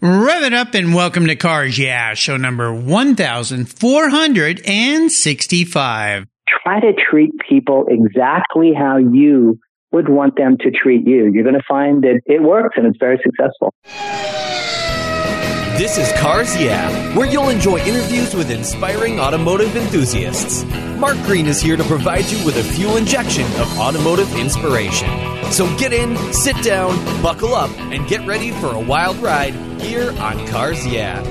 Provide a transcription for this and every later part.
Rev it up and welcome to Cars Yeah, show number 1465. Try to treat people exactly how you would want them to treat you. You're going to find that it works and it's very successful. This is Cars Yeah, where you'll enjoy interviews with inspiring automotive enthusiasts. Mark Green is here to provide you with a fuel injection of automotive inspiration. So get in, sit down, buckle up, and get ready for a wild ride here on Cars Yeah.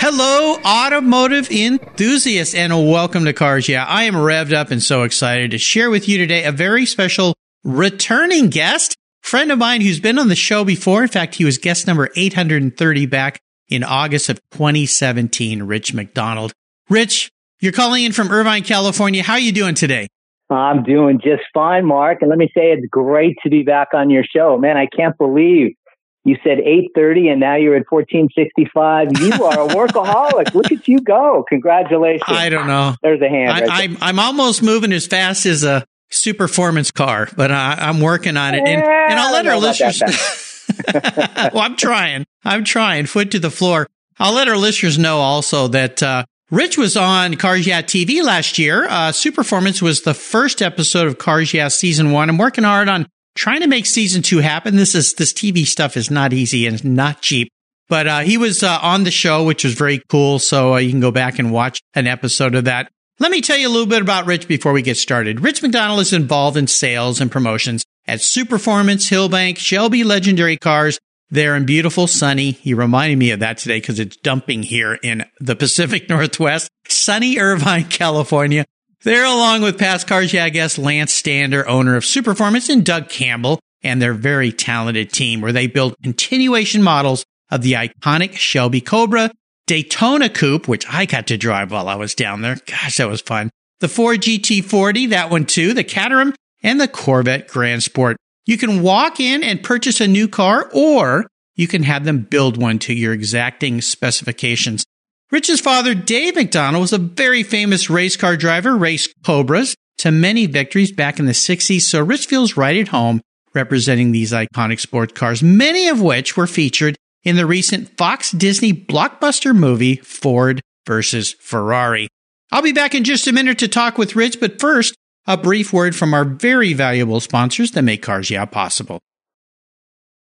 Hello, automotive enthusiasts, and welcome to Cars Yeah. I am revved up and so excited to share with you today a very special returning guest, friend of mine who's been on the show before. In fact, he was guest number 830 back in August of 2017, Rich McDonald. Rich, you're calling in from Irvine, California. How are you doing today? I'm doing just fine, Mark. And let me say it's great to be back on your show. Man, I can't believe you said 8:30 and now you're at 1465. You are a workaholic. Look at you go. Congratulations. I don't know. There's a hand. I, right I'm, I'm almost moving as fast as a super performance car, but I, I'm working on it. And, and I'll let our listeners. well, I'm trying. I'm trying. Foot to the floor. I'll let our listeners know also that uh, Rich was on Cars Yeah TV last year. Uh, Superformance was the first episode of Cars Yeah season one. I'm working hard on trying to make season two happen. This is this TV stuff is not easy and not cheap. But uh, he was uh, on the show, which was very cool. So uh, you can go back and watch an episode of that. Let me tell you a little bit about Rich before we get started. Rich McDonald is involved in sales and promotions at Superformance, Hillbank, Shelby Legendary Cars. They're in beautiful, sunny. He reminded me of that today because it's dumping here in the Pacific Northwest, sunny Irvine, California. They're along with past Cars Yeah guest Lance Stander, owner of Superformance, and Doug Campbell, and their very talented team where they build continuation models of the iconic Shelby Cobra, Daytona Coupe, which I got to drive while I was down there. Gosh, that was fun. The Ford GT40, that one too, the Caterham, and the Corvette Grand Sport. You can walk in and purchase a new car, or you can have them build one to your exacting specifications. Rich's father, Dave McDonald, was a very famous race car driver, raced Cobras to many victories back in the 60s, so Rich feels right at home representing these iconic sports cars, many of which were featured in the recent Fox Disney blockbuster movie Ford versus Ferrari. I'll be back in just a minute to talk with Rich, but first, a brief word from our very valuable sponsors that make Cars Yeah possible.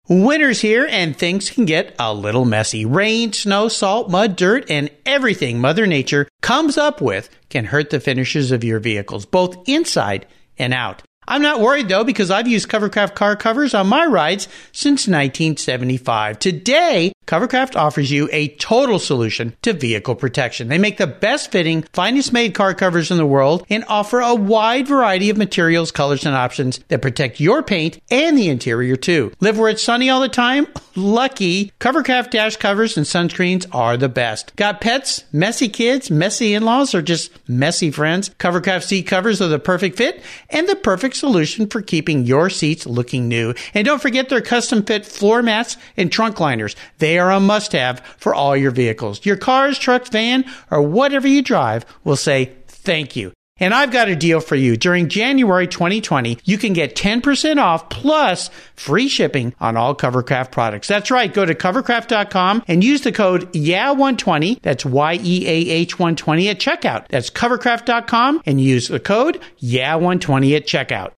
Winter's here and things can get a little messy. Rain, snow, salt, mud, dirt, and everything Mother Nature comes up with can hurt the finishes of your vehicles, both inside and out. I'm not worried though because I've used Covercraft car covers on my rides since 1975. Today, Covercraft offers you a total solution to vehicle protection. They make the best fitting, finest made car covers in the world and offer a wide variety of materials, colors, and options that protect your paint and the interior too. Live where it's sunny all the time? Lucky. Covercraft dash covers and sunscreens are the best. Got pets, messy kids, messy in-laws, or just messy friends? Covercraft seat covers are the perfect fit and the perfect solution for keeping your seats looking new. And don't forget their custom fit floor mats and trunk liners. They are a must have for all your vehicles. Your cars, trucks, van, or whatever you drive will say thank you. And I've got a deal for you. During January 2020, you can get 10% off plus free shipping on all Covercraft products. That's right. Go to covercraft.com and use the code YEAH120. That's Y-E-A-H 120 at checkout. That's covercraft.com and use the code YEAH120 at checkout.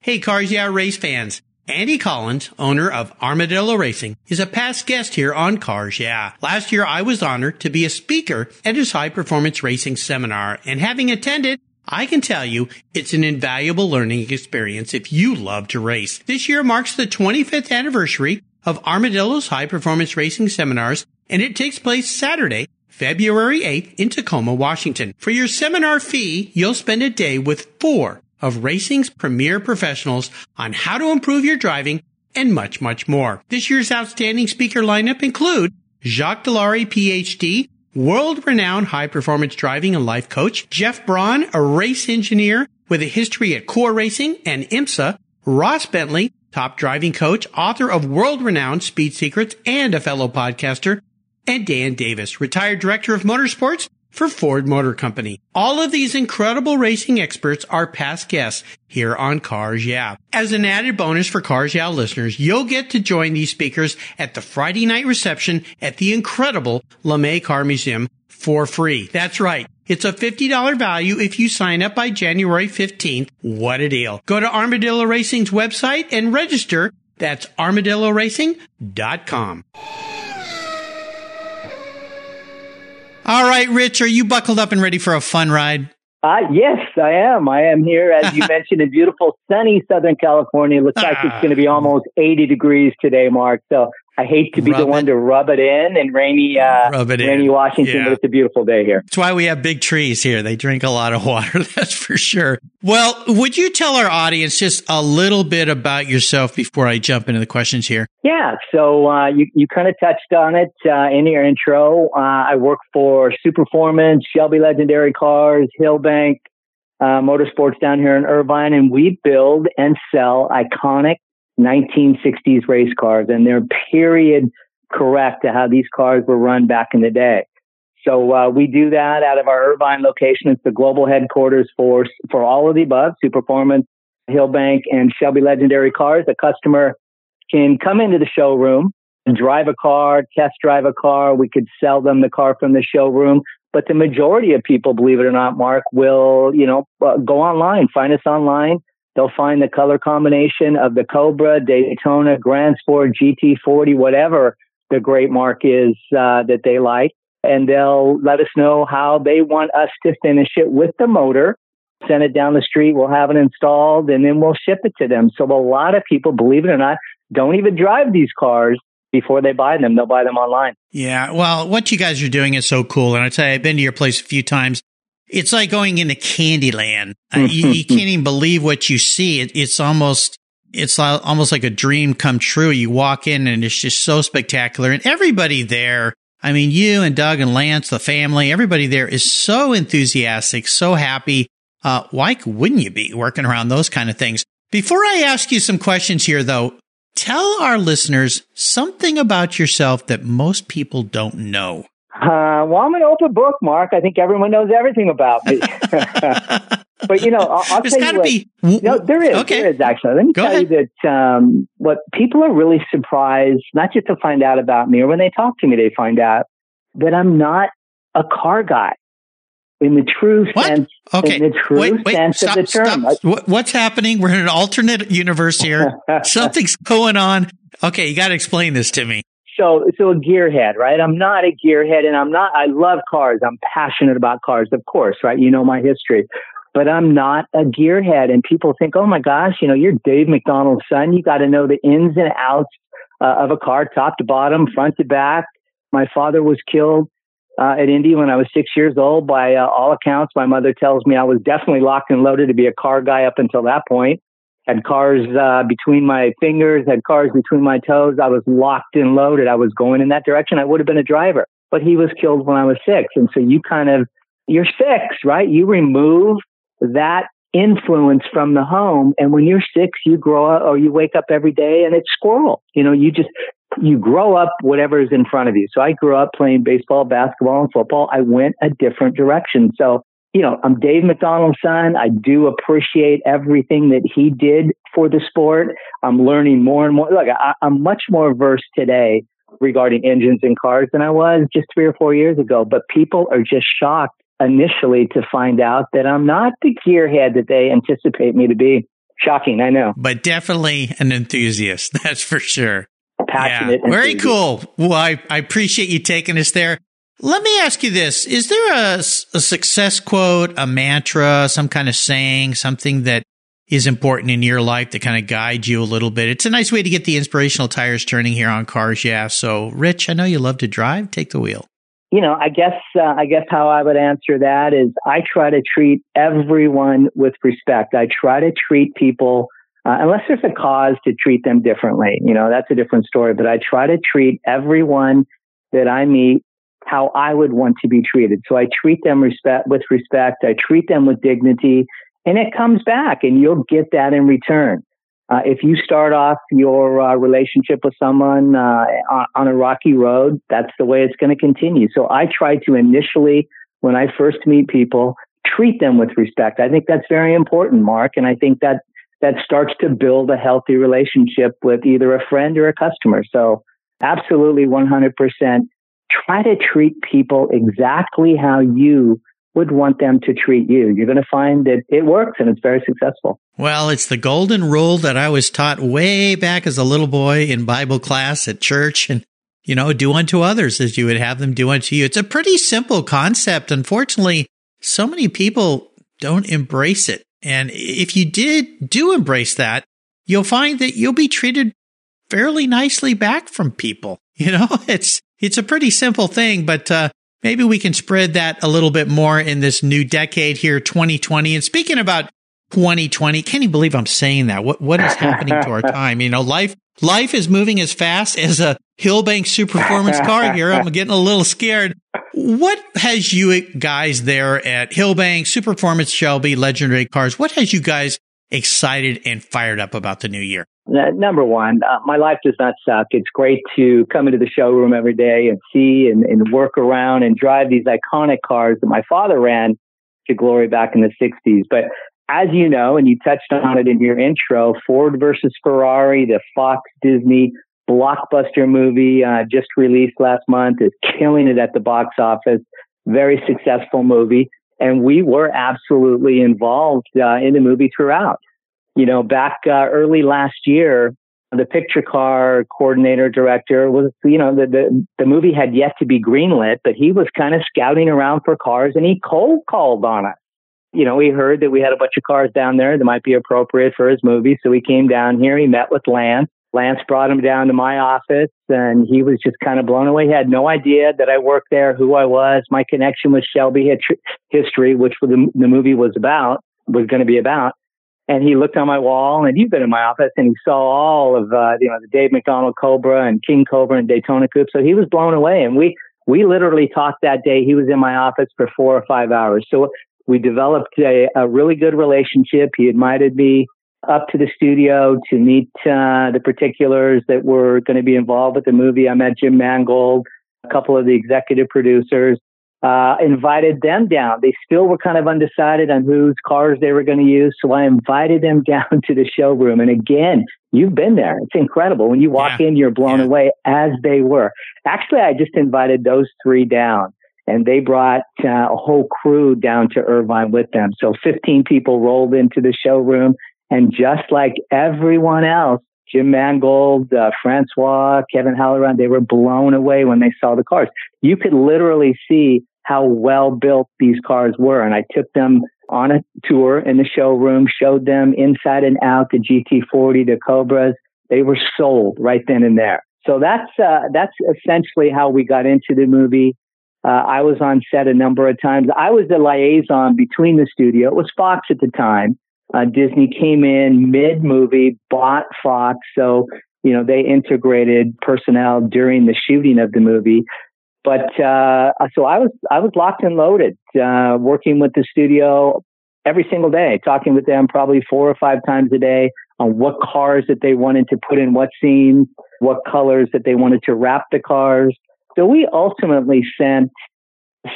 Hey, Cars Yeah race fans. Andy Collins, owner of Armadillo Racing, is a past guest here on Cars Yeah. Last year, I was honored to be a speaker at his high performance racing seminar, and having attended, I can tell you it's an invaluable learning experience if you love to race. This year marks the 25th anniversary of Armadillo's high performance racing seminars, and it takes place Saturday, February 8th in Tacoma, Washington. For your seminar fee, you'll spend a day with four of racing's premier professionals on how to improve your driving and much, much more. This year's outstanding speaker lineup include Jacques Dallaire, PhD, world-renowned high-performance driving and life coach, Jeff Braun, a race engineer with a history at Core Racing and IMSA, Ross Bentley, top driving coach, author of world-renowned Speed Secrets and a fellow podcaster, and Dan Davis, retired director of motorsports for Ford Motor Company. All of these incredible racing experts are past guests here on Cars Yeah. As an added bonus for Cars Yeah listeners, you'll get to join these speakers at the Friday night reception at the incredible LeMay Car Museum for free. That's right. It's a $50 value if you sign up by January 15th. What a deal. Go to Armadillo Racing's website and register. That's armadilloracing.com. All right, Rich, are you buckled up and ready for a fun ride? Uh, yes, I am. I am here, as you mentioned, in beautiful, sunny Southern California. Looks like it's going to be almost 80 degrees today, Mark. So I hate to be rub the one to rub it in and rainy, uh, rub it rainy in. Washington, yeah. but it's a beautiful day here. That's why we have big trees here. They drink a lot of water. That's for sure. Well, would you tell our audience just a little bit about yourself before I jump into the questions here? Yeah. So, uh, you, you kind of touched on it, uh, in your intro. Uh, I work for Superformance, Shelby Legendary Cars, Hillbank, uh, Motorsports down here in Irvine, and we build and sell iconic 1960s race cars, and they're period correct to how these cars were run back in the day. So uh, we do that out of our Irvine location. It's the global headquarters for for all of the above: Superformance, Hillbank, and Shelby Legendary Cars. The customer can come into the showroom, drive a car, test drive a car. We could sell them the car from the showroom. But the majority of people, believe it or not, Mark, will you know uh, go online, find us online They'll find the color combination of the Cobra, Daytona, Grand Sport, GT40, whatever the great mark is uh, that they like. And they'll let us know how they want us to finish it with the motor, send it down the street. We'll have it installed and then we'll ship it to them. So a lot of people, believe it or not, don't even drive these cars before they buy them. They'll buy them online. Yeah. Well, what you guys are doing is so cool. And I tell you, I've been to your place a few times it's like going into Candyland. uh, you, you, can't even believe what you see. It, it's almost, it's almost like a dream come true. You walk in and it's just so spectacular and everybody there. I mean, you and Doug and Lance, the family, everybody there is so enthusiastic, so happy. Uh, why wouldn't you be working around those kind of things? Before I ask you some questions here, though, tell our listeners something about yourself that most people don't know. Uh, well, I'm an open book, Mark. I think everyone knows everything about me. but you know, I'll, I'll tell you what. Be, no, there is. Okay. There is actually. Let me Go tell ahead. you that um, what people are really surprised, not just to find out about me, or when they talk to me, they find out that I'm not a car guy in the true what? sense. Okay. In the true wait, wait, sense stop, of the term. Stop. What's happening? We're in an alternate universe here. Something's going on. Okay, you got to explain this to me so so a gearhead, right? I'm not a gearhead, and I'm not. I love cars. I'm passionate about cars, of course, right? You know my history, but I'm not a gearhead. And people think, oh my gosh, you know, you're Dave McDonald's son. You got to know the ins and outs uh, of a car, top to bottom, front to back. My father was killed uh, at Indy when I was six years old. By uh, all accounts, my mother tells me I was definitely locked and loaded to be a car guy up until that point had cars uh, between my fingers, had cars between my toes. I was locked and loaded. I was going in that direction. I would have been a driver, but he was killed when I was six. And so you kind of, you're six, right? You remove that influence from the home. And when you're six, you grow up or you wake up every day and it's squirrel. You know, you just, you grow up whatever is in front of you. So I grew up playing baseball, basketball, and football. I went a different direction. So you know, I'm Dave McDonald's son. I do appreciate everything that he did for the sport. I'm learning more and more. Look, I, I'm much more versed today regarding engines and cars than I was just three or four years ago. But people are just shocked initially to find out that I'm not the gearhead that they anticipate me to be. Shocking, I know. But definitely an enthusiast, that's for sure. Passionate. Yeah. Very cool. Well, I, I appreciate you taking us there. Let me ask you this. Is there a, a success quote, a mantra, some kind of saying, something that is important in your life to kind of guide you a little bit? It's a nice way to get the inspirational tires turning here on Cars Yeah. So, Rich, I know you love to drive. Take the wheel. You know, I guess uh, I guess how I would answer that is I try to treat everyone with respect. I try to treat people uh, unless there's a cause to treat them differently. You know, that's a different story. But I try to treat everyone that I meet how I would want to be treated. So I treat them respect with respect. I treat them with dignity and it comes back and you'll get that in return. Uh, if you start off your uh, relationship with someone uh, on, on a rocky road, that's the way it's going to continue. So I try to initially when I first meet people, treat them with respect. I think that's very important, Mark. And I think that that starts to build a healthy relationship with either a friend or a customer. So absolutely 100% try to treat people exactly how you would want them to treat you. You're going to find that it works and it's very successful. Well, it's the golden rule that I was taught way back as a little boy in Bible class at church. And, you know, do unto others as you would have them do unto you. It's a pretty simple concept. Unfortunately, so many people don't embrace it. And if you did do embrace that, you'll find that you'll be treated fairly nicely back from people. You know, it's, it's a pretty simple thing, but, uh, maybe we can spread that a little bit more in this new decade here, 2020. And speaking about 2020, can you believe I'm saying that? What, what is happening to our time? You know, life, life is moving as fast as a Hillbank Super Performance car here. I'm getting a little scared. What has you guys there at Hillbank Super Performance Shelby Legendary Cars? What has you guys excited and fired up about the new year? Number one, uh, my life does not suck. It's great to come into the showroom every day and see and, and work around and drive these iconic cars that my father ran to glory back in the 60s. But as you know, and you touched on it in your intro, Ford versus Ferrari, the Fox Disney blockbuster movie uh, just released last month, is killing it at the box office. Very successful movie. And we were absolutely involved uh, in the movie throughout you know, back uh, early last year, the picture car coordinator director was, you know, the, the, the movie had yet to be greenlit, but he was kind of scouting around for cars and he cold called on us. You know, he heard that we had a bunch of cars down there that might be appropriate for his movie. So he came down here. He met with Lance. Lance brought him down to my office and he was just kind of blown away. He had no idea that I worked there, who I was, my connection with Shelby history, which the, the movie was about, was going to be about and he looked on my wall and you've been in my office and he saw all of uh, you know the Dave McDonald Cobra and King Cobra and Daytona Coupe. So he was blown away and we we literally talked that day. He was in my office for four or five hours. So we developed a, a really good relationship. He invited me up to the studio to meet uh, the particulars that were going to be involved with the movie. I met Jim Mangold, a couple of the executive producers uh, invited them down. They still were kind of undecided on whose cars they were going to use. So I invited them down to the showroom. And again, you've been there. It's incredible. When you walk yeah. in, you're blown yeah. away as they were. Actually, I just invited those three down and they brought uh, a whole crew down to Irvine with them. So 15 people rolled into the showroom and just like everyone else, Jim Mangold, uh, Francois, Kevin Halloran, they were blown away when they saw the cars. You could literally see how well built these cars were. And I took them on a tour in the showroom, showed them inside and out the GT40, the Cobras. They were sold right then and there. So that's uh, that's essentially how we got into the movie. Uh, I was on set a number of times. I was the liaison between the studio. It was Fox at the time. Uh, Disney came in mid movie, bought Fox, so you know they integrated personnel during the shooting of the movie. But uh, so I was I was locked and loaded, uh, working with the studio every single day, talking with them probably four or five times a day on what cars that they wanted to put in what scenes, what colors that they wanted to wrap the cars. So we ultimately sent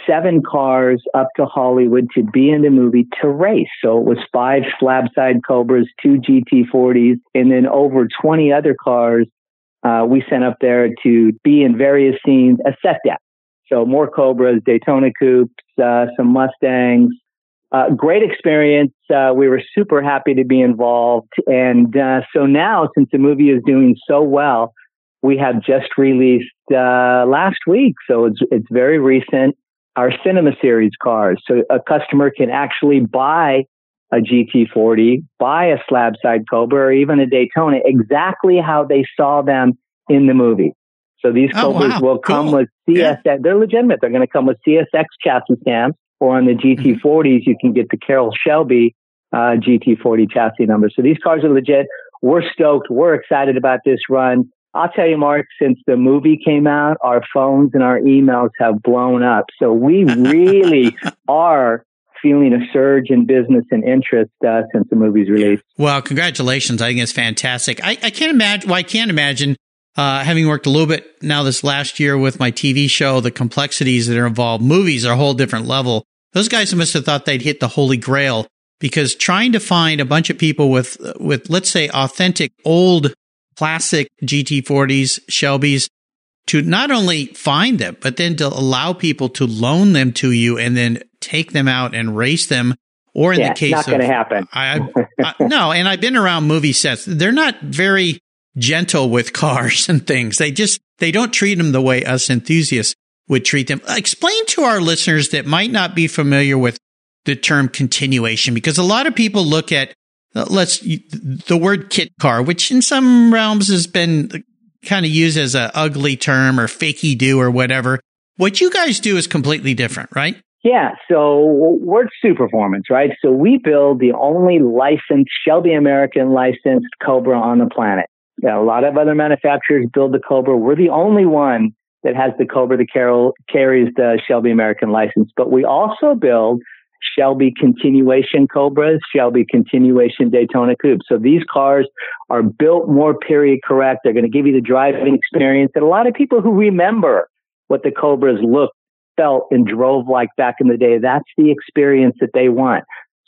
seven cars up to Hollywood to be in the movie to race. So it was five slab side Cobras, two GT40s, and then over 20 other cars uh, we sent up there to be in various scenes, a set deck. So more Cobras, Daytona Coupes, uh, some Mustangs. Uh, great experience. Uh, we were super happy to be involved. And uh, so now, since the movie is doing so well, we have just released uh, last week. So it's, it's very recent. Our cinema series cars. So a customer can actually buy a GT40, buy a slab side Cobra or even a Daytona exactly how they saw them in the movie. So these oh, Cobras wow. will come cool. with CSX. Yeah. They're legitimate. They're going to come with CSX chassis stamps or on the GT40s, mm-hmm. you can get the Carroll Shelby uh, GT40 chassis number. So these cars are legit. We're stoked. We're excited about this run. I'll tell you, Mark, since the movie came out, our phones and our emails have blown up. So we really are feeling a surge in business and interest uh, since the movie's release. Well, congratulations! I think it's fantastic. I, I can't imagine. Well, I can't imagine uh, having worked a little bit now this last year with my TV show, the complexities that are involved, movies are a whole different level. Those guys must have thought they'd hit the holy grail because trying to find a bunch of people with, with, let's say, authentic old classic GT40s, Shelby's, to not only find them, but then to allow people to loan them to you and then take them out and race them. Or in yeah, the case not going to happen. I, I, no, and I've been around movie sets. They're not very gentle with cars and things. They just, they don't treat them the way us enthusiasts would treat them. Explain to our listeners that might not be familiar with the term continuation because a lot of people look at uh, let's the word kit car, which in some realms has been kind of used as a ugly term or fakey do or whatever. What you guys do is completely different, right? Yeah, so we're Superformance, right? So we build the only licensed Shelby American licensed Cobra on the planet. a lot of other manufacturers build the Cobra. We're the only one that has the Cobra that carries the Shelby American license. But we also build Shelby continuation Cobras, Shelby continuation Daytona Coupes. So these cars are built more period correct. They're going to give you the driving experience that a lot of people who remember what the Cobras looked, felt, and drove like back in the day, that's the experience that they want.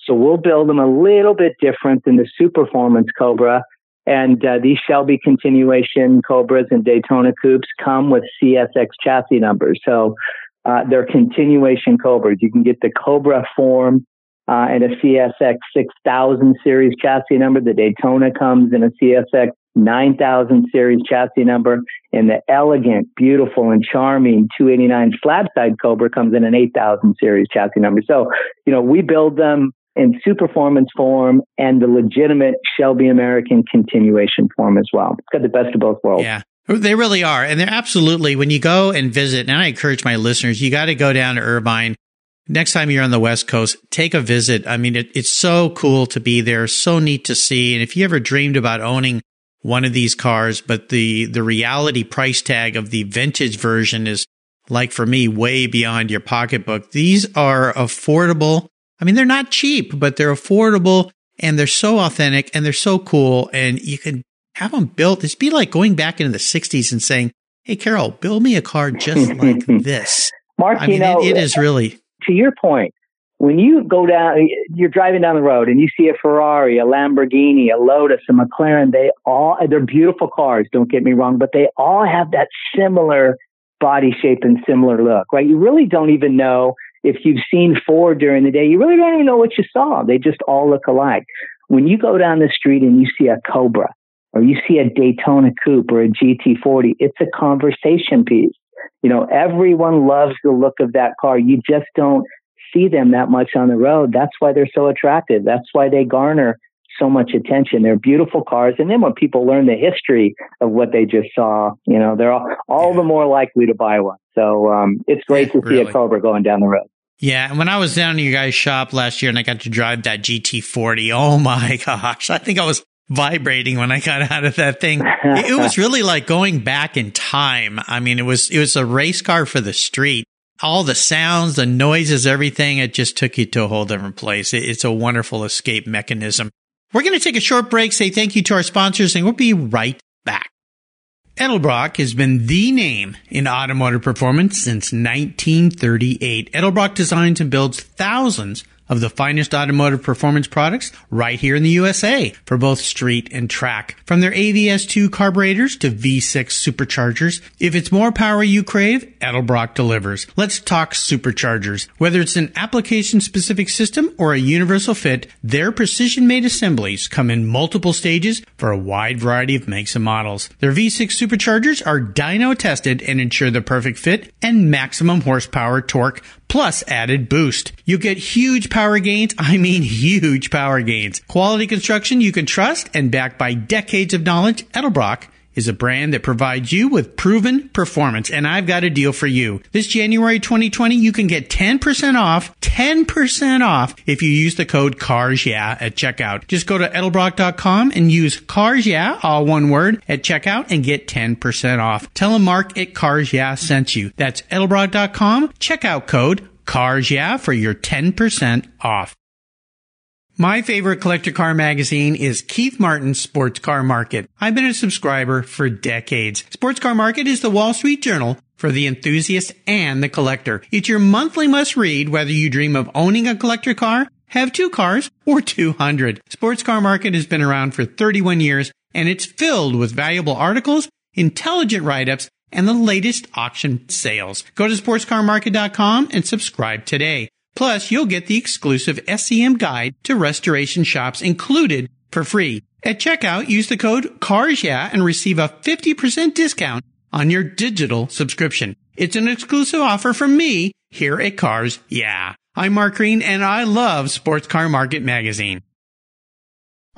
So we'll build them a little bit different than the Superformance Cobra. And uh, these Shelby continuation Cobras and Daytona Coupes come with CSX chassis numbers. So uh, they're continuation Cobras. You can get the Cobra form uh, and a CSX 6000 series chassis number. The Daytona comes in a CSX 9000 series chassis number, and the elegant, beautiful, and charming 289 slab side Cobra comes in an 8000 series chassis number. So, you know, we build them in Superformance form and the legitimate Shelby American continuation form as well. It's got the best of both worlds. Yeah. Oh, they really are. And they're absolutely, when you go and visit, and I encourage my listeners, you got to go down to Irvine. Next time you're on the West Coast, take a visit. I mean, it, it's so cool to be there, so neat to see. And if you ever dreamed about owning one of these cars, but the, the reality price tag of the vintage version is like for me, way beyond your pocketbook. These are affordable. I mean, they're not cheap, but they're affordable and they're so authentic and they're so cool. And you can have them built. It's be like going back into the 60s and saying, Hey, Carroll, build me a car just like this. Mark, I mean, you know, it, it is really. To your point, when you go down, you're driving down the road and you see a Ferrari, a Lamborghini, a Lotus, a McLaren, they all, they're beautiful cars, don't get me wrong, but they all have that similar body shape and similar look, right? You really don't even know if you've seen Ford during the day. You really don't even know what you saw. They just all look alike. When you go down the street and you see a Cobra, or you see a Daytona Coupe or a GT40, it's a conversation piece. You know, everyone loves the look of that car. You just don't see them that much on the road. That's why they're so attractive. That's why they garner so much attention. They're beautiful cars. And then when people learn the history of what they just saw, you know, they're all, all the more likely to buy one. So um, it's great yeah, to see really. a Cobra going down the road. Yeah, and when I was down in your guys' shop last year and I got to drive that GT40, oh my gosh, I think I was vibrating when I got out of that thing. it, was really like going back in time. I mean, it was, it was a race car for the street. All the sounds, the noises, everything, it just took you to a whole different place. It, it's a wonderful escape mechanism. We're going to take a short break, say thank you to our sponsors, and we'll be right back. Edelbrock has been the name in automotive performance since 1938. Edelbrock designs and builds thousands of the finest automotive performance products right here in the USA for both street and track. From their AVS2 carburetors to V6 superchargers, if it's more power you crave, Edelbrock delivers. Let's talk superchargers. Whether it's an application specific system or a universal fit, their precision made assemblies come in multiple stages for a wide variety of makes and models. Their V6 superchargers are dyno tested and ensure the perfect fit and maximum horsepower torque plus added boost. You get huge power gains. I mean huge power gains. Quality construction you can trust and backed by decades of knowledge, Edelbrock is a brand that provides you with proven performance. And I've got a deal for you. This January 2020, you can get 10% off, 10% off if you use the code CARS yeah at checkout. Just go to edelbrock.com and use CARS yeah, all one word, at checkout and get 10% off. Tell them Mark at CARS yeah sent you. That's edelbrock.com, checkout code CARS yeah for your 10% off. My favorite collector car magazine is Keith Martin's Sports Car Market. I've been a subscriber for decades. Sports Car Market is the Wall Street Journal for the enthusiast and the collector. It's your monthly must read whether you dream of owning a collector car, have two cars, or 200. Sports Car Market has been around for 31 years and it's filled with valuable articles, intelligent write-ups, and the latest auction sales. Go to sportscarmarket.com and subscribe today. Plus, you'll get the exclusive SCM guide to restoration shops included for free. At checkout, use the code CARSYEAH and receive a 50% discount on your digital subscription. It's an exclusive offer from me here at Cars Yeah. I'm Mark Green and I love Sports Car Market Magazine.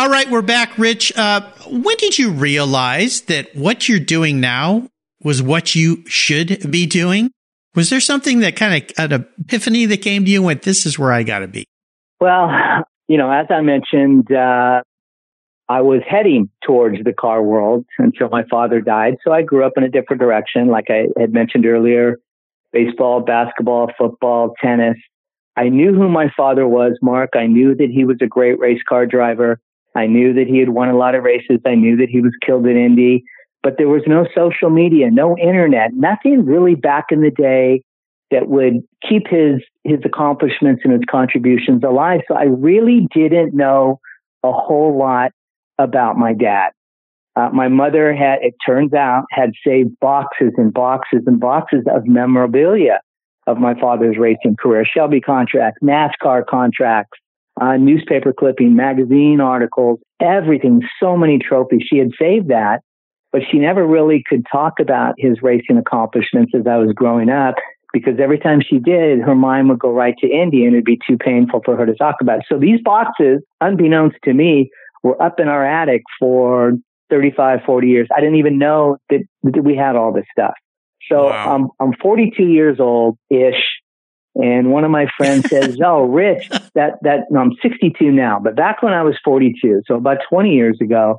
All right, we're back, Rich. Uh, when did you realize that what you're doing now was what you should be doing? Was there something that kind of an epiphany that came to you and went, this is where I got to be? Well, you know, as I mentioned, uh, I was heading towards the car world until my father died. So I grew up in a different direction. Like I had mentioned earlier, baseball, basketball, football, tennis. I knew who my father was, Mark. I knew that he was a great race car driver. I knew that he had won a lot of races. I knew that he was killed in Indy, but there was no social media, no internet, nothing really back in the day that would keep his his accomplishments and his contributions alive. So I really didn't know a whole lot about my dad. Uh, my mother had, it turns out, had saved boxes and boxes and boxes of memorabilia of my father's racing career, Shelby contracts, NASCAR contracts, uh, newspaper clipping, magazine articles, everything, so many trophies. She had saved that, but she never really could talk about his racing accomplishments as I was growing up because every time she did, her mind would go right to Indy and it'd be too painful for her to talk about. So these boxes, unbeknownst to me, were up in our attic for 35, 40 years. I didn't even know that, that we had all this stuff. So wow. um, I'm 42 years old ish and one of my friends says, "Oh, Rich, that that no, I'm 62 now, but back when I was 42, so about 20 years ago,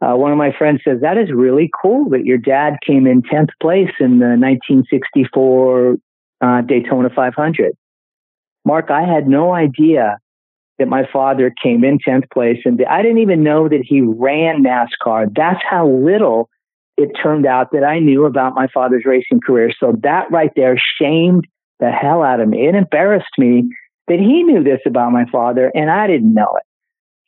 uh, one of my friends says that is really cool that your dad came in 10th place in the 1964 uh, Daytona 500." Mark, I had no idea that my father came in 10th place, and I didn't even know that he ran NASCAR. That's how little it turned out that I knew about my father's racing career. So that right there shamed the hell out of me. It embarrassed me that he knew this about my father and I didn't know it.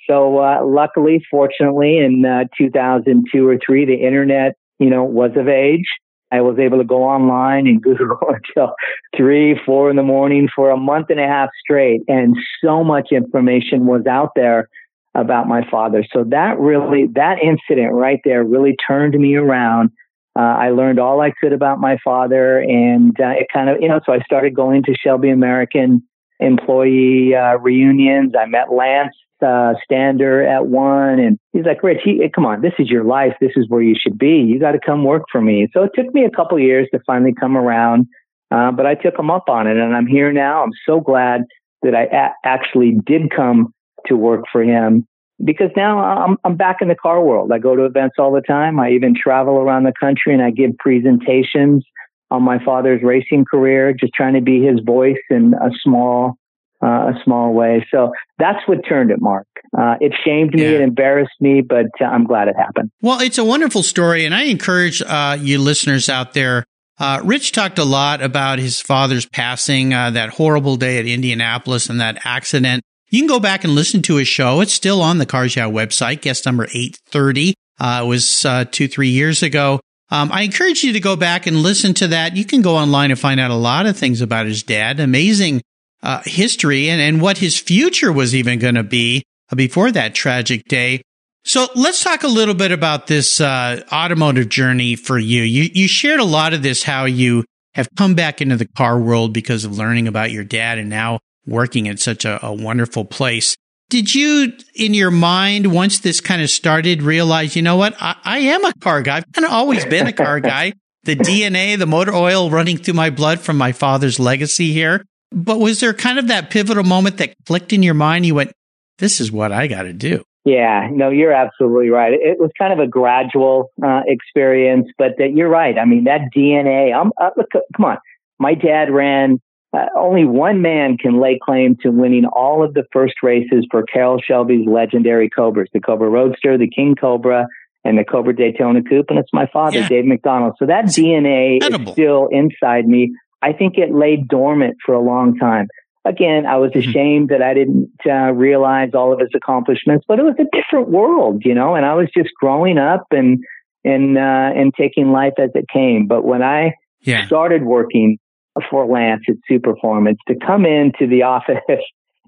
So, uh, luckily, fortunately, in uh, 2002 or three, the internet, you know, was of age. I was able to go online and Google until three, four in the morning for a month and a half straight. And so much information was out there about my father. So that really, that incident right there really turned me around uh, I learned all I could about my father, and uh, it kind of, you know, so I started going to Shelby American employee uh, reunions. I met Lance uh, Stander at one, and he's like, Rich, he, come on, this is your life. This is where you should be. You got to come work for me. So it took me a couple years to finally come around, uh, but I took him up on it, and I'm here now. I'm so glad that I a- actually did come to work for him because now I'm, I'm back in the car world. I go to events all the time. I even travel around the country and I give presentations on my father's racing career, just trying to be his voice in a small, uh, a small way. So that's what turned it, Mark. Uh, it shamed me, yeah. it embarrassed me, but uh, I'm glad it happened. Well, it's a wonderful story, and I encourage uh, you listeners out there. Uh, Rich talked a lot about his father's passing, uh, that horrible day at Indianapolis, and that accident. You can go back and listen to his show. It's still on the Cars Yeah website, guest number 830. it was two, three years ago. Um, I encourage you to go back and listen to that. You can go online and find out a lot of things about his dad, amazing uh, history, and, and what his future was even going to be before that tragic day. So let's talk a little bit about this uh, automotive journey for you. You you shared a lot of this how you have come back into the car world because of learning about your dad and now working at such a, a wonderful place. Did you, in your mind, once this kind of started, realize, you know what? I, I am a car guy. I've kind of always been a car guy. The DNA, the motor oil running through my blood from my father's legacy here. But was there kind of that pivotal moment that clicked in your mind? You went, this is what I got to do. Yeah, no, you're absolutely right. It was kind of a gradual uh, experience, but that you're right. I mean, that DNA. I'm uh, look, come on. My dad ran uh, only one man can lay claim to winning all of the first races for Carroll Shelby's legendary Cobras, the Cobra Roadster, the King Cobra, and the Cobra Daytona Coupe. And it's my father, yeah. Dave McDonald. So that DNA Edible. is still inside me. I think it lay dormant for a long time. Again, I was mm-hmm. ashamed mm-hmm. that I didn't uh, realize all of his accomplishments, but it was a different world, you know, and I was just growing up and, and, uh, and taking life as it came. But when I yeah. started working for Lance at Superformance to come into the office,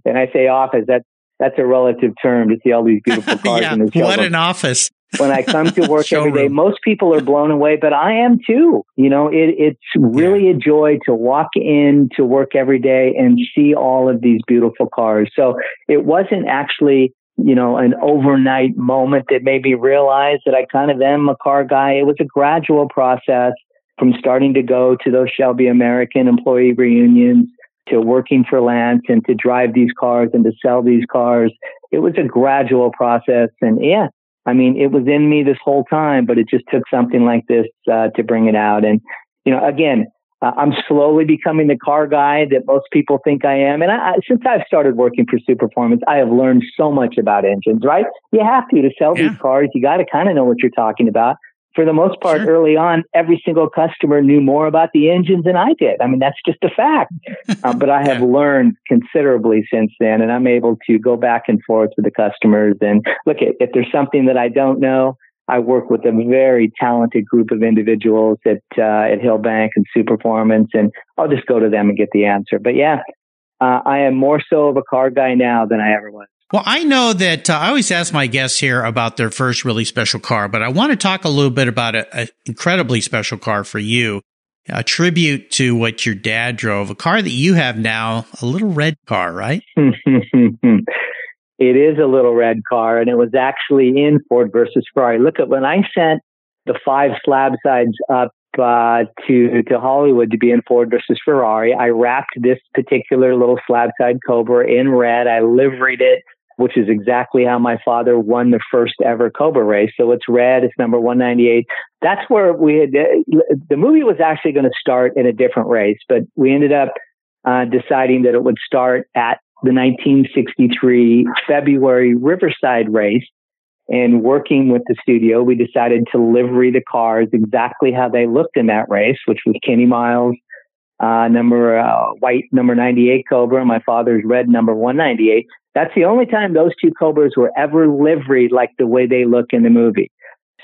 and I say office, that's that's a relative term to see all these beautiful cars yeah, in the showroom. What an office! when I come to work every day, most people are blown away, but I am too. You know, it, it's really yeah. a joy to walk in to work every day and see all of these beautiful cars. So it wasn't actually you know, an overnight moment that made me realize that I kind of am a car guy. It was a gradual process from starting to go to those Shelby American employee reunions to working for Lance and to drive these cars and to sell these cars. It was a gradual process. And yeah, I mean, it was in me this whole time, but it just took something like this uh, to bring it out. And, you know, again, uh, I'm slowly becoming the car guy that most people think I am. And I, since I've started working for Superformance, I have learned so much about engines, right? You have to to sell yeah. these cars. You got to kind of know what you're talking about for the most part, sure. early on, every single customer knew more about the engines than I did. I mean, that's just a fact. uh, but I have learned considerably since then, and I'm able to go back and forth with the customers. And look, at, if there's something that I don't know, I work with a very talented group of individuals at uh, at Hillbank and Superformance, and I'll just go to them and get the answer. But yeah, uh, I am more so of a car guy now than I ever was. Well, I know that uh, I always ask my guests here about their first really special car, but I want to talk a little bit about an incredibly special car for you, a tribute to what your dad drove, a car that you have now, a little red car, right? it is a little red car, and it was actually in Ford versus Ferrari. Look at when I sent the five slab sides up uh, to to Hollywood to be in Ford versus Ferrari. I wrapped this particular little slab side Cobra in red. I liveried it, which is exactly how my father won the first ever Cobra race. So it's red. It's number 198. That's where we had the movie was actually going to start in a different race, but we ended up uh, deciding that it would start at the 1963 February Riverside race and working with the studio, we decided to livery the cars exactly how they looked in that race, which was Kenny Miles, uh, number uh, white number 98 Cobra, my father's red number 198. That's the only time those two Cobras were ever liveried like the way they look in the movie.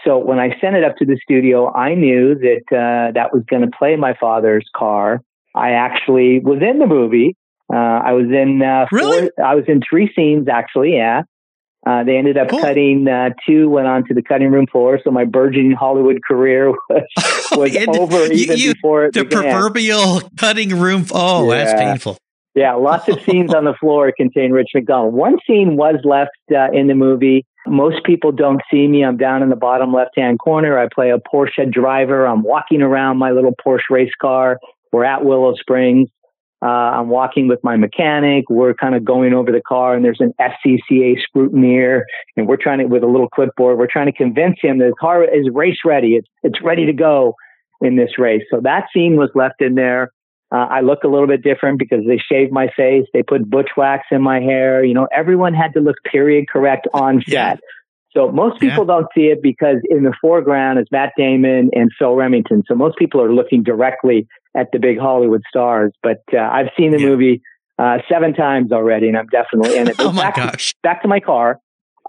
So when I sent it up to the studio, I knew that uh, that was going to play my father's car. I actually was in the movie. Uh, I was in uh, really? Four, I was in three scenes actually. Yeah, uh, they ended up cool. cutting uh, two, went on to the cutting room floor. So my burgeoning Hollywood career was, was over you, even you, before it the began. proverbial cutting room. Oh, yeah. that's painful. Yeah, lots of scenes on the floor contain Rich McDonald. One scene was left uh, in the movie. Most people don't see me. I'm down in the bottom left hand corner. I play a Porsche driver. I'm walking around my little Porsche race car. We're at Willow Springs. Uh, I'm walking with my mechanic. We're kind of going over the car and there's an SCCA scrutineer and we're trying to, with a little clipboard, we're trying to convince him that the car is race ready. It's, it's ready to go in this race. So that scene was left in there. Uh, I look a little bit different because they shaved my face. They put butch wax in my hair. You know, everyone had to look period correct on set. Yeah. So most people yeah. don't see it because in the foreground is Matt Damon and Phil Remington. So most people are looking directly at the big Hollywood stars. But uh, I've seen the yeah. movie uh, seven times already, and I'm definitely in it. oh my back gosh! To, back to my car.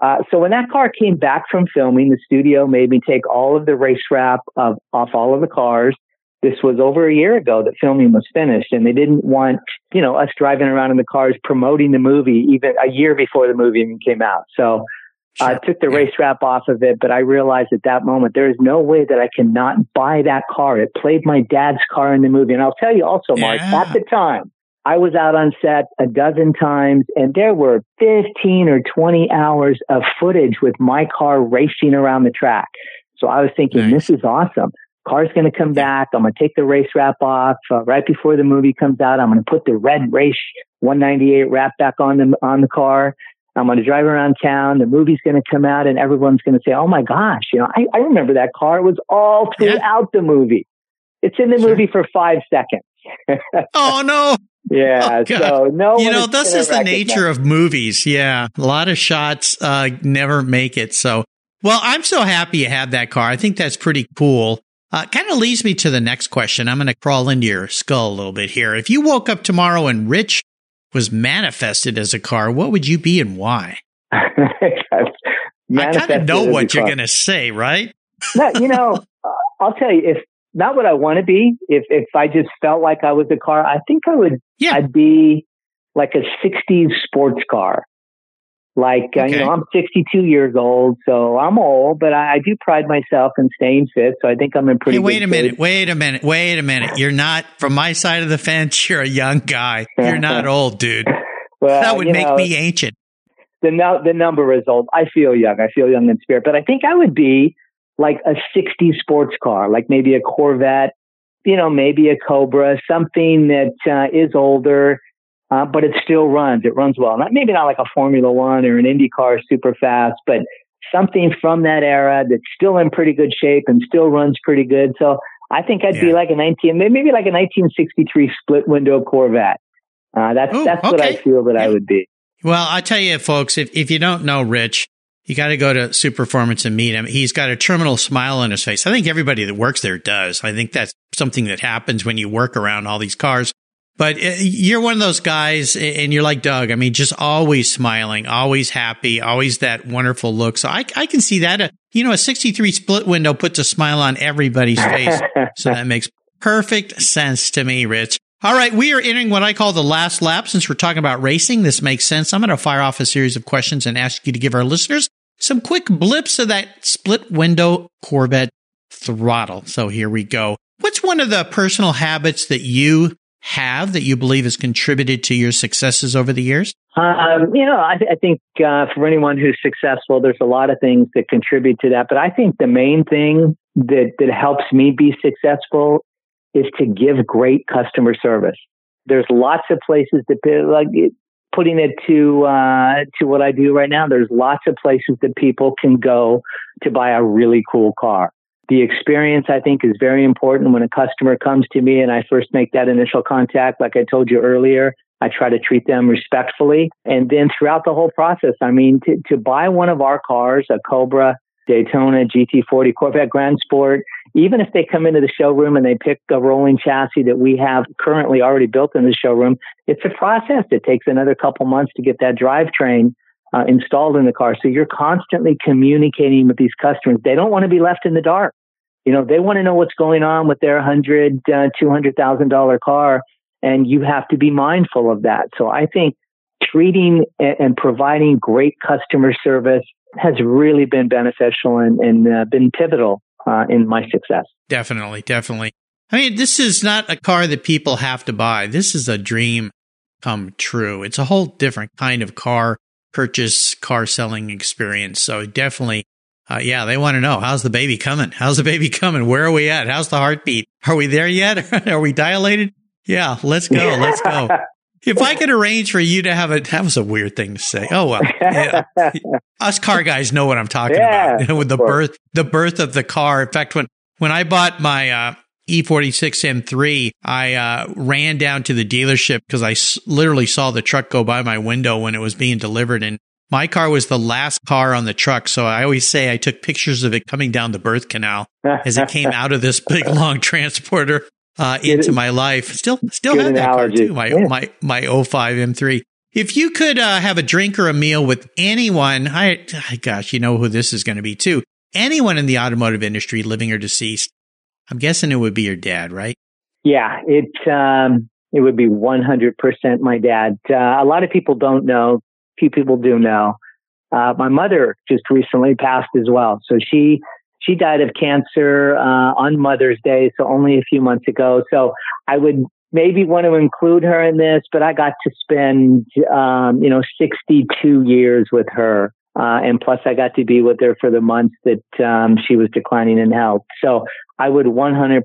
Uh, so when that car came back from filming, the studio made me take all of the race wrap of, off all of the cars. This was over a year ago that filming was finished, and they didn't want you know us driving around in the cars promoting the movie even a year before the movie even came out. So Sure. I took the yeah. race wrap off of it, but I realized at that moment there is no way that I cannot buy that car. It played my dad's car in the movie. And I'll tell you also, Mark, yeah. at the time, I was out on set a dozen times and there were 15 or 20 hours of footage with my car racing around the track. So I was thinking, nice. this is awesome. Car's going to come back. I'm going to take the race wrap off uh, right before the movie comes out. I'm going to put the red race 198 wrap back on the on the car. I'm going to drive around town. The movie's going to come out and everyone's going to say, Oh my gosh, you know, I, I remember that car. It was all throughout yeah. the movie. It's in the sure. movie for five seconds. oh no. Yeah. Oh, so no, you know, this is the nature of movies. Yeah. A lot of shots, uh, never make it. So, well, I'm so happy you have that car. I think that's pretty cool. Uh, kind of leads me to the next question. I'm going to crawl into your skull a little bit here. If you woke up tomorrow and Rich was manifested as a car, what would you be and why? I kind of know what you're going to say, right? no, you know, uh, I'll tell you, if not what I want to be, if if I just felt like I was a car, I think I would. Yeah. I'd be like a '60s sports car. Like, okay. uh, you know, I'm 62 years old, so I'm old, but I, I, do pride myself in staying fit. So I think I'm in pretty. Hey, wait a minute, wait a minute, wait a minute. You're not from my side of the fence. You're a young guy. You're not old, dude. well, that would make know, me ancient. The no, the number is old. I feel young. I feel young in spirit, but I think I would be like a 60 sports car, like maybe a Corvette, you know, maybe a Cobra, something that uh, is older uh, but it still runs. It runs well. Not maybe not like a Formula One or an IndyCar super fast, but something from that era that's still in pretty good shape and still runs pretty good. So I think I'd yeah. be like a 19, maybe like a 1963 split window Corvette. Uh, that's Ooh, that's okay. what I feel that yeah. I would be. Well, I tell you, folks, if if you don't know Rich, you got to go to Superformance and meet him. He's got a terminal smile on his face. I think everybody that works there does. I think that's something that happens when you work around all these cars. But uh, you're one of those guys, and you're like Doug. I mean, just always smiling, always happy, always that wonderful look. So I, I can see that. Uh, you know, a 63 split window puts a smile on everybody's face. so that makes perfect sense to me, Rich. All right, we are entering what I call the last lap. Since we're talking about racing, this makes sense. I'm going to fire off a series of questions and ask you to give our listeners some quick blips of that split window Corvette throttle. So here we go. What's one of the personal habits that you have that you believe has contributed to your successes over the years? Um, you know, I, I think uh, for anyone who's successful, there's a lot of things that contribute to that. But I think the main thing that that helps me be successful is to give great customer service. There's lots of places to like putting it to uh, to what I do right now. There's lots of places that people can go to buy a really cool car the experience I think is very important when a customer comes to me and I first make that initial contact. Like I told you earlier, I try to treat them respectfully. And then throughout the whole process, I mean, to, to buy one of our cars, a Cobra, Daytona, GT40, Corvette Grand Sport, even if they come into the showroom and they pick a rolling chassis that we have currently already built in the showroom, it's a process. It takes another couple months to get that drivetrain uh, installed in the car. So you're constantly communicating with these customers. They don't want to be left in the dark. You know, they want to know what's going on with their hundred, uh, two hundred thousand dollar car, and you have to be mindful of that. So I think treating and providing great customer service has really been beneficial and, and uh, been pivotal uh, in my success. Definitely, definitely. I mean, this is not a car that people have to buy. This is a dream come true. It's a whole different kind of car purchase, car selling experience. So definitely uh, yeah, they want to know how's the baby coming? How's the baby coming? Where are we at? How's the heartbeat? Are we there yet? are we dilated? Yeah, let's go. Let's go. if I could arrange for you to have a that was a weird thing to say. Oh well, yeah. us car guys know what I'm talking yeah, about. You know, with the birth the birth of the car. In fact, when when I bought my uh, E46 M3, I uh, ran down to the dealership because I s- literally saw the truck go by my window when it was being delivered, and my car was the last car on the truck. So I always say I took pictures of it coming down the birth canal as it came out of this big long transporter uh, into my life. Still, still have that car too. My yeah. my my 05 M3. If you could uh, have a drink or a meal with anyone, I, gosh, you know who this is going to be too. Anyone in the automotive industry, living or deceased, I'm guessing it would be your dad, right? Yeah, it um, it would be 100% my dad. Uh, a lot of people don't know. Few people do know. Uh, my mother just recently passed as well, so she she died of cancer uh, on Mother's Day, so only a few months ago. So I would maybe want to include her in this, but I got to spend, um, you know, 62 years with her. Uh, and plus I got to be with her for the months that, um, she was declining in health. So I would 100%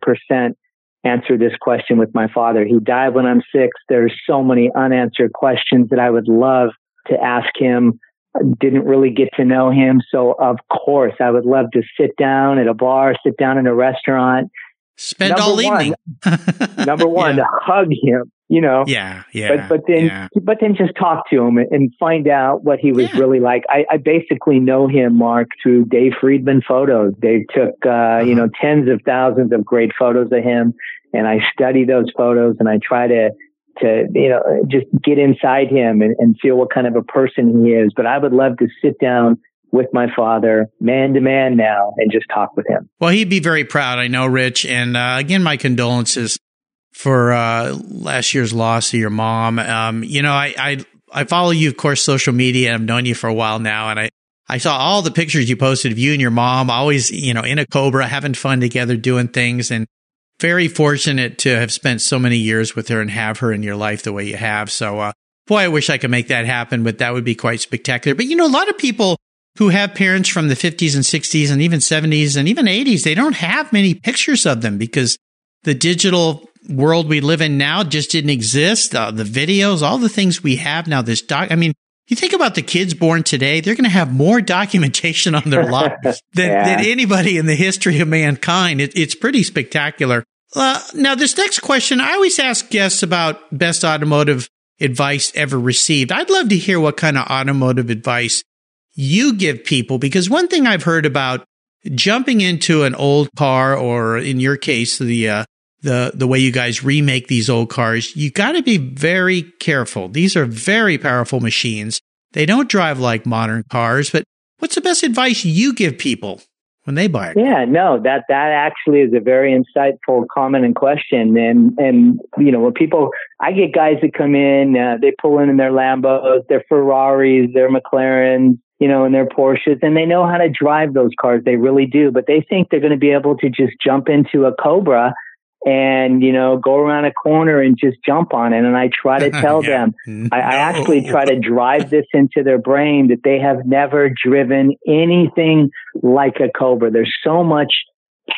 answer this question with my father. He died when I'm six. There's so many unanswered questions that I would love to ask him didn't really get to know him. So of course I would love to sit down at a bar, sit down in a restaurant. Spend number all one, evening. number one, yeah. to hug him, you know. Yeah, yeah. But but then yeah. but then just talk to him and find out what he was Yeah. really like. I, I basically know him, Mark, through Dave Friedman photos. Dave took uh, you Uh-huh. know, tens of thousands of great photos of him and I study those photos and I try to to you know just get inside him and, and feel what kind of a person he is. But I would love to sit down with my father, man to man now, and just talk with him. Well, he'd be very proud, I know, Rich. And uh, again, my condolences for uh, last year's loss of your mom. Um, you know, I, I I follow you, of course, social media. I've known you for a while now, and I I saw all the pictures you posted of you and your mom, always you know in a Cobra, having fun together, doing things, and very fortunate to have spent so many years with her and have her in your life the way you have. So, uh, boy, I wish I could make that happen, but that would be quite spectacular. But you know, a lot of people who have parents from the 50s and 60s and even 70s and even 80s, they don't have many pictures of them because the digital world we live in now just didn't exist. Uh, the videos, all the things we have now, this doc, I mean, you think about the kids born today, they're going to have more documentation on their lives than, Yeah. than anybody in the history of mankind. It, it's pretty spectacular. Uh, now, this next question, I always ask guests about best automotive advice ever received. I'd love to hear what kind of automotive advice you give people because one thing I've heard about jumping into an old car or in your case the uh, the the way you guys remake these old cars you got to be very careful these are very powerful machines they don't drive like modern cars but what's the best advice you give people when they buy it Yeah, no, that that actually is a very insightful comment and question. And and you know, when people, I get guys that come in, uh, they pull in in their Lambos, their Ferraris, their McLarens, you know, and their Porsches, and they know how to drive those cars. They really do, but they think they're going to be able to just jump into a Cobra and you know go around a corner and just jump on it. And I try to tell Yeah. them. Mm-hmm. I, I actually try to drive this into their brain that they have never driven anything like a Cobra. There's so much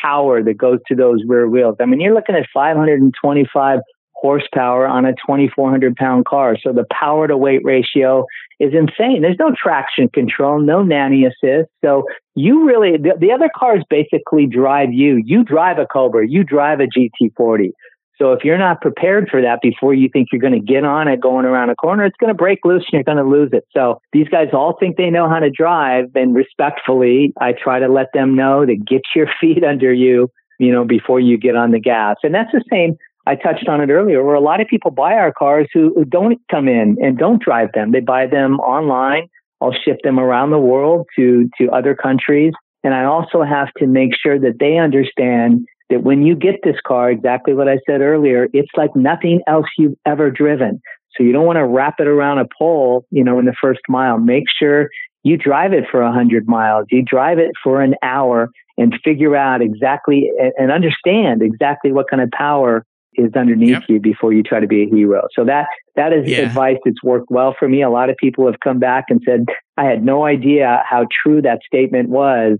power that goes to those rear wheels. I mean, you're looking at 525 horsepower on a 2,400 pound car. So the power to weight ratio is insane. There's no traction control, no nanny assist. So you really, the, the other cars basically drive you. You drive a Cobra, you drive a GT40. So if you're not prepared for that before you think you're going to get on it going around a corner, it's going to break loose and you're going to lose it. So these guys all think they know how to drive and respectfully, I try to let them know to get your feet under you, you know, before you get on the gas. And that's the same. I touched on it earlier where a lot of people buy our cars who, who don't come in and don't drive them. They buy them online. I'll ship them around the world to, to other countries. And I also have to make sure that they understand that when you get this car, exactly what I said earlier, it's like nothing else you've ever driven. So you don't want to wrap it around a pole, you know, in the first mile. Make sure you drive it for a hundred miles. You drive it for an hour and figure out exactly and understand exactly what kind of power is underneath Yep. you before you try to be a hero. So that that is Yeah. advice that's worked well for me. A lot of people have come back and said, I had no idea how true that statement was.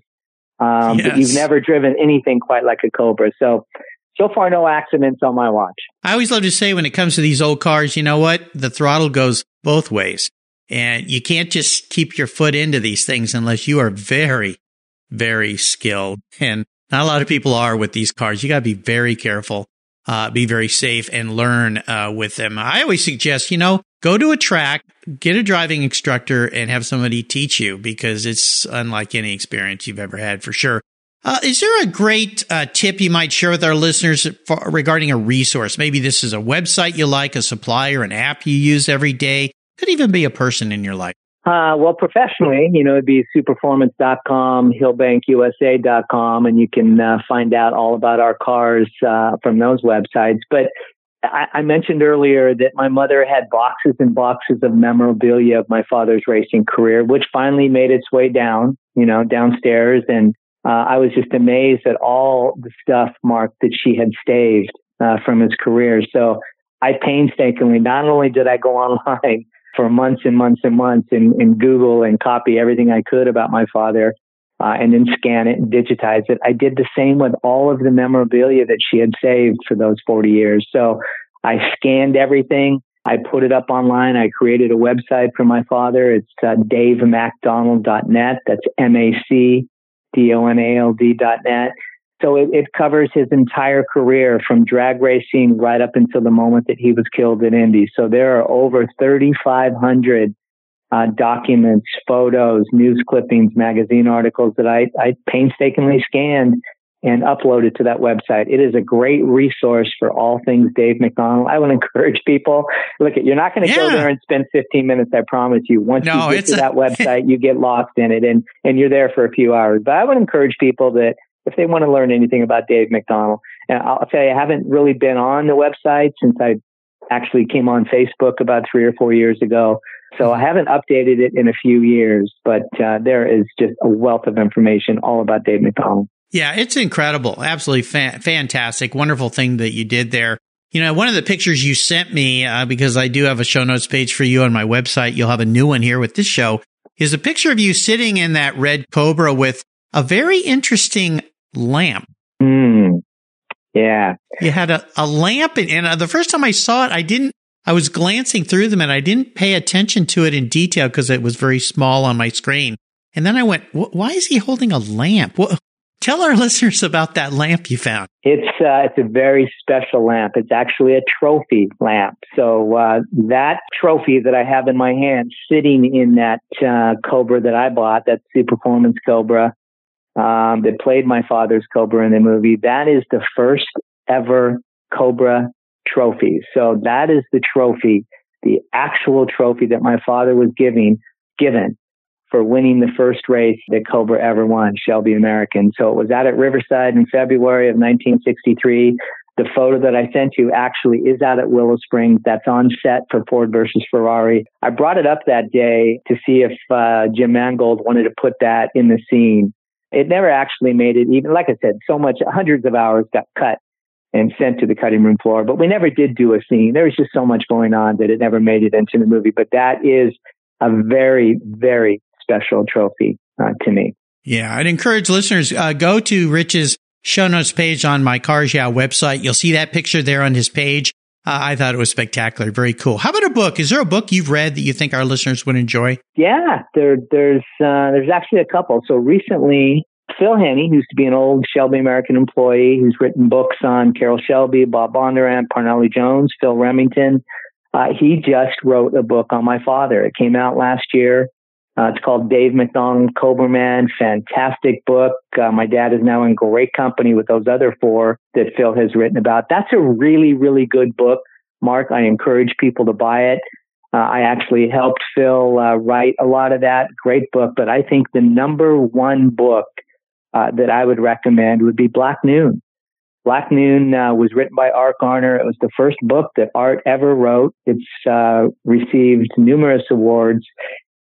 Um, but you've never driven anything quite like a Cobra. So so far, no accidents on my watch. I always love to say when it comes to these old cars, you know what? The throttle goes both ways. And you can't just keep your foot into these things unless you are very, very skilled. And not a lot of people are with these cars. You got to be very careful, uh, be very safe and learn uh, with them. I always suggest, you know, go to a track, get a driving instructor and have somebody teach you because it's unlike any experience you've ever had for sure. Uh, is there a great uh, tip you might share with our listeners for, regarding a resource? Maybe this is a website you like, a supplier, an app you use every day. Could even be a person in your life. Uh, well, professionally, you know, it'd be superformance.com, hillbankusa.com, and you can uh, find out all about our cars uh, from those websites. But I, I mentioned earlier that my mother had boxes and boxes of memorabilia of my father's racing career, which finally made its way down, you know, downstairs. And uh, I was just amazed at all the stuff, Mark, that she had staved uh, from his career. So I painstakingly, not only did I go online for months and months and months and, and Google and copy everything I could about my father, uh, and then scan it and digitize it. I did the same with all of the memorabilia that she had saved for those 40 years. So I scanned everything. I put it up online. I created a website for my father. It's uh, davemacdonald.net. That's M-A-C-D-O-N-A-L-D.net. So it, it covers his entire career from drag racing right up until the moment that he was killed in Indy. So there are over 3,500 uh, documents, photos, news clippings, magazine articles that I, I painstakingly scanned and uploaded to that website. It is a great resource for all things Dave MacDonald. I would encourage people. Look, at you're not going to yeah. go there and spend 15 minutes. I promise you. Once no, you get to a- that website, you get lost in it, and and you're there for a few hours. But I would encourage people that if they want to learn anything about Dave MacDonald, and I'll tell you, I haven't really been on the website since I actually came on Facebook about three or four years ago. So I haven't updated it in a few years, but uh, there is just a wealth of information all about Dave MacDonald. Yeah, it's incredible. Absolutely fa- fantastic. Wonderful thing that you did there. You know, one of the pictures you sent me, uh, because I do have a show notes page for you on my website, you'll have a new one here with this show, is a picture of you sitting in that red Cobra with a very interesting lamp. Mm. Yeah. You had a, a lamp, and, and uh, the first time I saw it, I didn't I was glancing through them and I didn't pay attention to it in detail because it was very small on my screen. And then I went, why is he holding a lamp? What, tell our listeners about that lamp you found. It's uh, it's a very special lamp. It's actually a trophy lamp. So uh, that trophy that I have in my hand, sitting in that uh, Cobra that I bought, that Super Performance Cobra um, that played my father's Cobra in the movie, that is the first ever Cobra trophy. So that is the trophy, the actual trophy that my father was giving, given for winning the first race that Cobra ever won, Shelby American. So it was out at Riverside in February of 1963. The photo that I sent you actually is out at Willow Springs. That's on set for Ford versus Ferrari. I brought it up that day to see if uh, Jim Mangold wanted to put that in the scene. It never actually made it even, like I said, so much, hundreds of hours got cut and sent to the cutting room floor. But we never did do a scene. There was just so much going on that it never made it into the movie. But that is a very, very special trophy uh, to me. Yeah, I'd encourage listeners uh, go to Rich's show notes page on my Cars Yeah website. You'll see that picture there on his page. Uh, I thought it was spectacular, very cool. How about a book? Is there a book you've read that you think our listeners would enjoy? Yeah, there, there's uh, there's actually a couple. So recently, Phil Henny, who used to be an old Shelby American employee, who's written books on Carroll Shelby, Bob Bondurant, Parnelli Jones, Phil Remington. Uh, he just wrote a book on my father. It came out last year. Uh, it's called Dave MacDonald Cobraman. Fantastic book. Uh, my dad is now in great company with those other four that Phil has written about. That's a really, really good book. Mark, I encourage people to buy it. Uh, I actually helped Phil uh, write a lot of that. Great book. But I think the number one book uh, that I would recommend would be Black Noon. Black Noon uh, was written by Art Garner. It was the first book that Art ever wrote. It's uh, received numerous awards.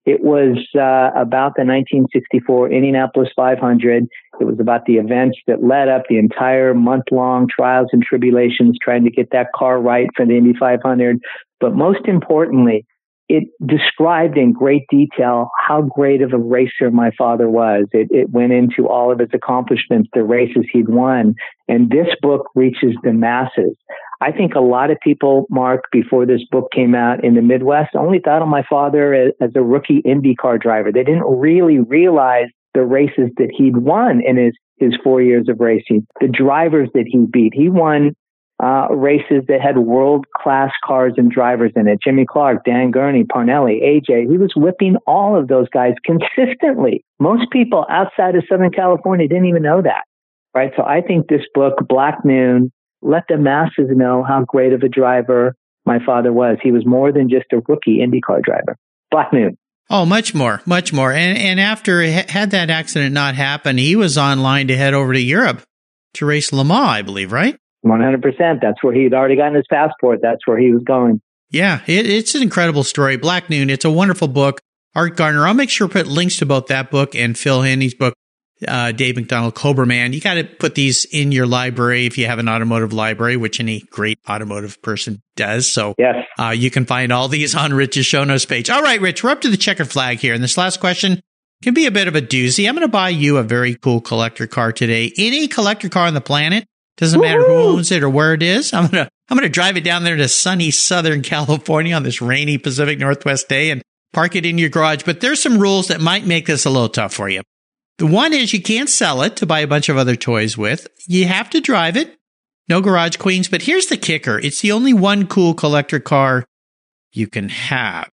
It was uh, about the 1964 Indianapolis 500. It was about the events that led up the entire month long trials and tribulations trying to get that car right for the Indy 500. But most importantly, it described in great detail how great of a racer my father was. It, it went into all of his accomplishments, the races he'd won. And this book reaches the masses. I think a lot of people, Mark, before this book came out in the Midwest, only thought of my father as, as a rookie IndyCar driver. They didn't really realize the races that he'd won in his, his four years of racing, the drivers that he beat. He won uh, races that had world class cars and drivers in it. Jimmy Clark, Dan Gurney, Parnelli, AJ. He was whipping all of those guys consistently. Most people outside of Southern California didn't even know that. Right. So I think this book, Black Noon, let the masses know how great of a driver my father was. He was more than just a rookie IndyCar driver. Black Noon. Oh, much more, much more. And and after had that accident not happen, he was online to head over to Europe to race Le Mans, I believe, right? 100%. That's where he'd already gotten his passport. That's where he was going. Yeah, it, it's an incredible story. Black Noon, it's a wonderful book. Art Garner, I'll make sure to put links to both that book and Phil Haney's book, uh, Dave MacDonald, Cobra Man. You got to put these in your library if you have an automotive library, which any great automotive person does. So yes. Uh, you can find all these on Rich's show notes page. All right, Rich, we're up to the checkered flag here. And this last question can be a bit of a doozy. I'm going to buy you a very cool collector car today. Any collector car on the planet doesn't matter who owns it or where it is. I'm gonna I'm gonna drive it down there to sunny Southern California on this rainy Pacific Northwest day and park it in your garage. But there's some rules that might make this a little tough for you. The one is you can't sell it to buy a bunch of other toys with. You have to drive it. No garage queens. But here's the kicker. It's the only one cool collector car you can have.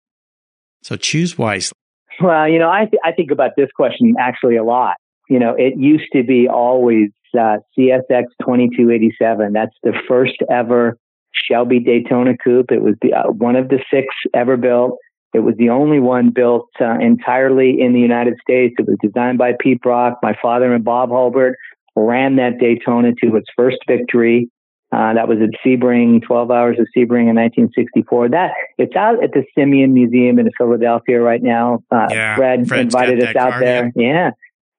So choose wisely. Well, you know, I, th- I think about this question actually a lot. You know, it used to be always uh, CSX 2287. That's the first ever Shelby Daytona coupe. It was the, uh, one of the six ever built. It was the only one built uh, entirely in the United States. It was designed by Pete Brock. My father and Bob Holbert ran that Daytona to its first victory. Uh, that was at Sebring, 12 hours of Sebring in 1964. That it's out at the Simeone Museum in Philadelphia right now. Uh, yeah, Fred Fred's invited us out car, there. Yeah. yeah.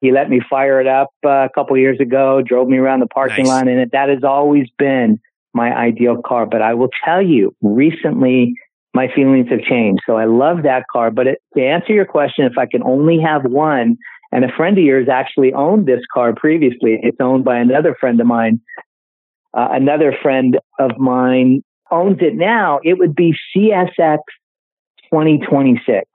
He let me fire it up uh, a couple years ago, drove me around the parking nice. lot in it. That has always been my ideal car. But I will tell you, recently, my feelings have changed. So I love that car. But it, to answer your question, if I can only have one, and a friend of yours actually owned this car previously, it's owned by another friend of mine. Uh, another friend of mine owns it now. It would be CSX 2026.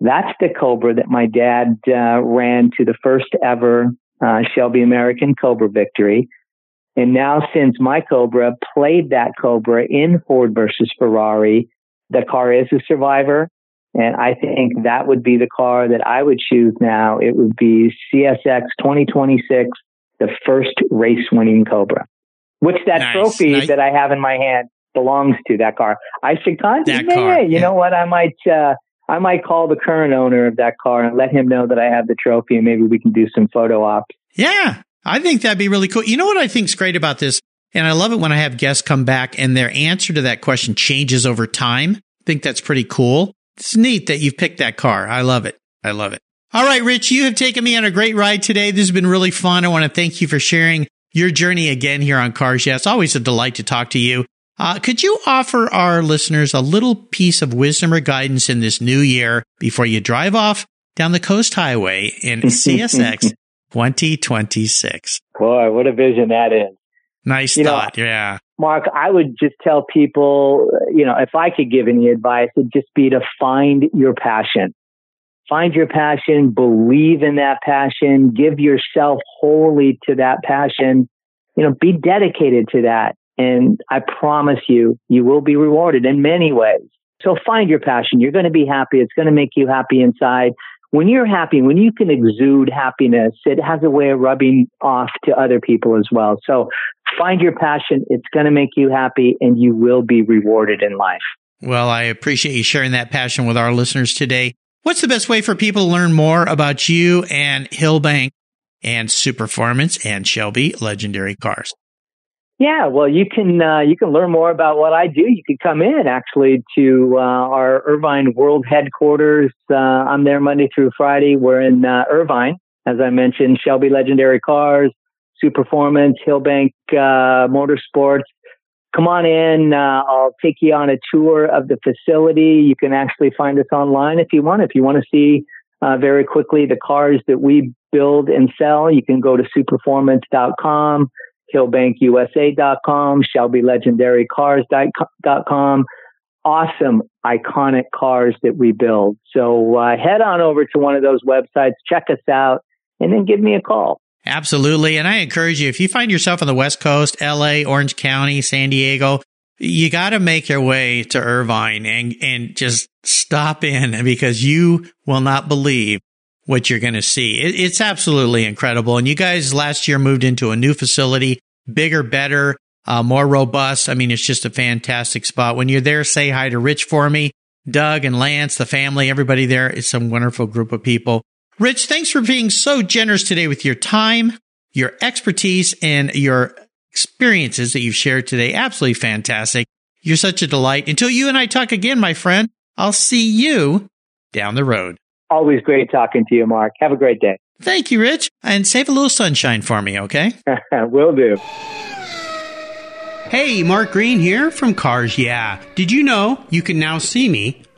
That's the Cobra that my dad uh, ran to the first ever uh, Shelby American Cobra victory. And now, since my Cobra played that Cobra in Ford versus Ferrari, the car is a survivor. And I think that would be the car that I would choose now. It would be CSX 2026, the first race winning Cobra, which that nice, trophy nice. that I have in my hand belongs to that car. I should contact that car, you yeah. know what? I might, uh, I might call the current owner of that car and let him know that I have the trophy and maybe we can do some photo ops. Yeah, I think that'd be really cool. You know what I think's great about this? And I love it when I have guests come back and their answer to that question changes over time. I think that's pretty cool. It's neat that you've picked that car. I love it. I love it. All right, Rich, you have taken me on a great ride today. This has been really fun. I want to thank you for sharing your journey again here on Cars Yeah. It's always a delight to talk to you. Uh, could you offer our listeners a little piece of wisdom or guidance in this new year before you drive off down the coast highway in CSX 2026? Boy, what a vision that is. Nice You know, thought. yeah. Mark, I would just tell people, you know, if I could give any advice, it'd just be to find your passion. Find your passion, believe in that passion, give yourself wholly to that passion, you know, be dedicated to that. And I promise you, you will be rewarded in many ways. So find your passion. You're going to be happy. It's going to make you happy inside. When you're happy, when you can exude happiness, it has a way of rubbing off to other people as well. So find your passion. It's going to make you happy and you will be rewarded in life. Well, I appreciate you sharing that passion with our listeners today. What's the best way for people to learn more about you and Hillbank and Superformance and Shelby Legendary Cars? Yeah, well, you can uh, you can learn more about what I do. You can come in actually to uh, our Irvine World headquarters. Uh, I'm there Monday through Friday. We're in uh, Irvine, as I mentioned. Shelby Legendary Cars, Superformance, Hillbank uh, Motorsports. come on in. Uh, I'll take you on a tour of the facility. You can actually find us online if you want. If you want to see uh, very quickly the cars that we build and sell, you can go to superformance.com, hillbankusa.com, shelbylegendarycars.com. Awesome, iconic cars that we build. So uh, head on over to one of those websites, check us out, and then give me a call. Absolutely. And I encourage you, if you find yourself on the West Coast, LA, Orange County, San Diego, you got to make your way to Irvine and, and just stop in because you will not believe what you're going to see. It, it's absolutely incredible. And you guys last year moved into a new facility, bigger, better, uh, more robust. I mean, it's just a fantastic spot. When you're there, say hi to Rich for me, Doug and Lance, the family, everybody there. It's a wonderful group of people. Rich, thanks for being so generous today with your time, your expertise, and your experiences that you've shared today. Absolutely fantastic. You're such a delight. Until you and I talk again, my friend, I'll see you down the road. Always great talking to you, Mark. Have a great day. Thank you, Rich. And save a little sunshine for me, okay? Will do. Hey, Mark Greene here from Cars Yeah. Did you know you can now see me